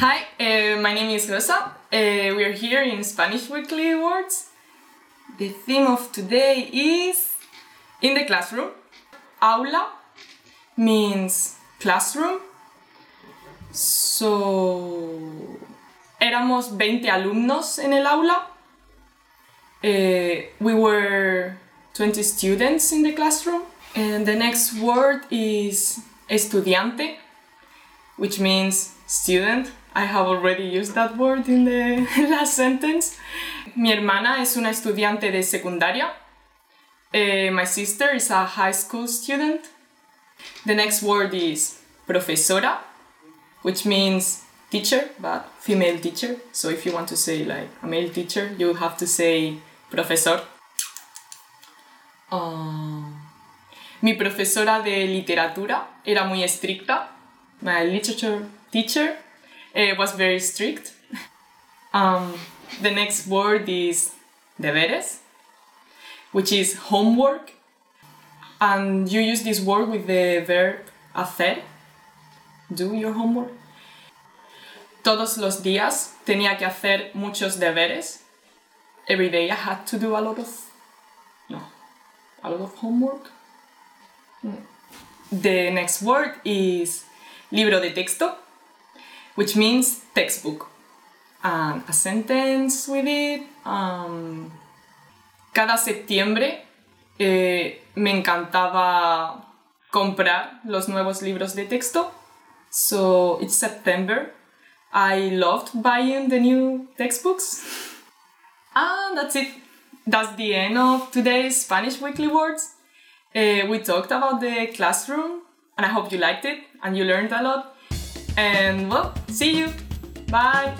Hi, uh, my name is Rosa. Uh, we are here in Spanish Weekly Words. The theme of today is in the classroom. Aula means classroom. So, éramos 20 alumnos en el aula. Uh, we were 20 students in the classroom. And the next word is estudiante, which means student. I have already used that word in the last sentence. Mi hermana es una estudiante de secundaria. Uh, my sister is a high school student. The next word is profesora, which means teacher, but female teacher. So if you want to say like a male teacher, you have to say profesor. Um, mi profesora de literatura era muy estricta. My literature teacher uh, was very strict. Um, the next word is deberes, which is homework. And you use this word with the verb hacer, do your homework. Todos los días tenía que hacer muchos deberes. Every day I had to do a lot of, no, a lot of homework. The next word is libro de texto, which means textbook. And a sentence with it. Um, cada septiembre eh, me encantaba comprar los nuevos libros de texto. So it's September. I loved buying the new textbooks. And that's it. That's the end of today's Spanish Weekly Words. Uh, we talked about the classroom, and I hope you liked it and you learned a lot. And well, see you. Bye.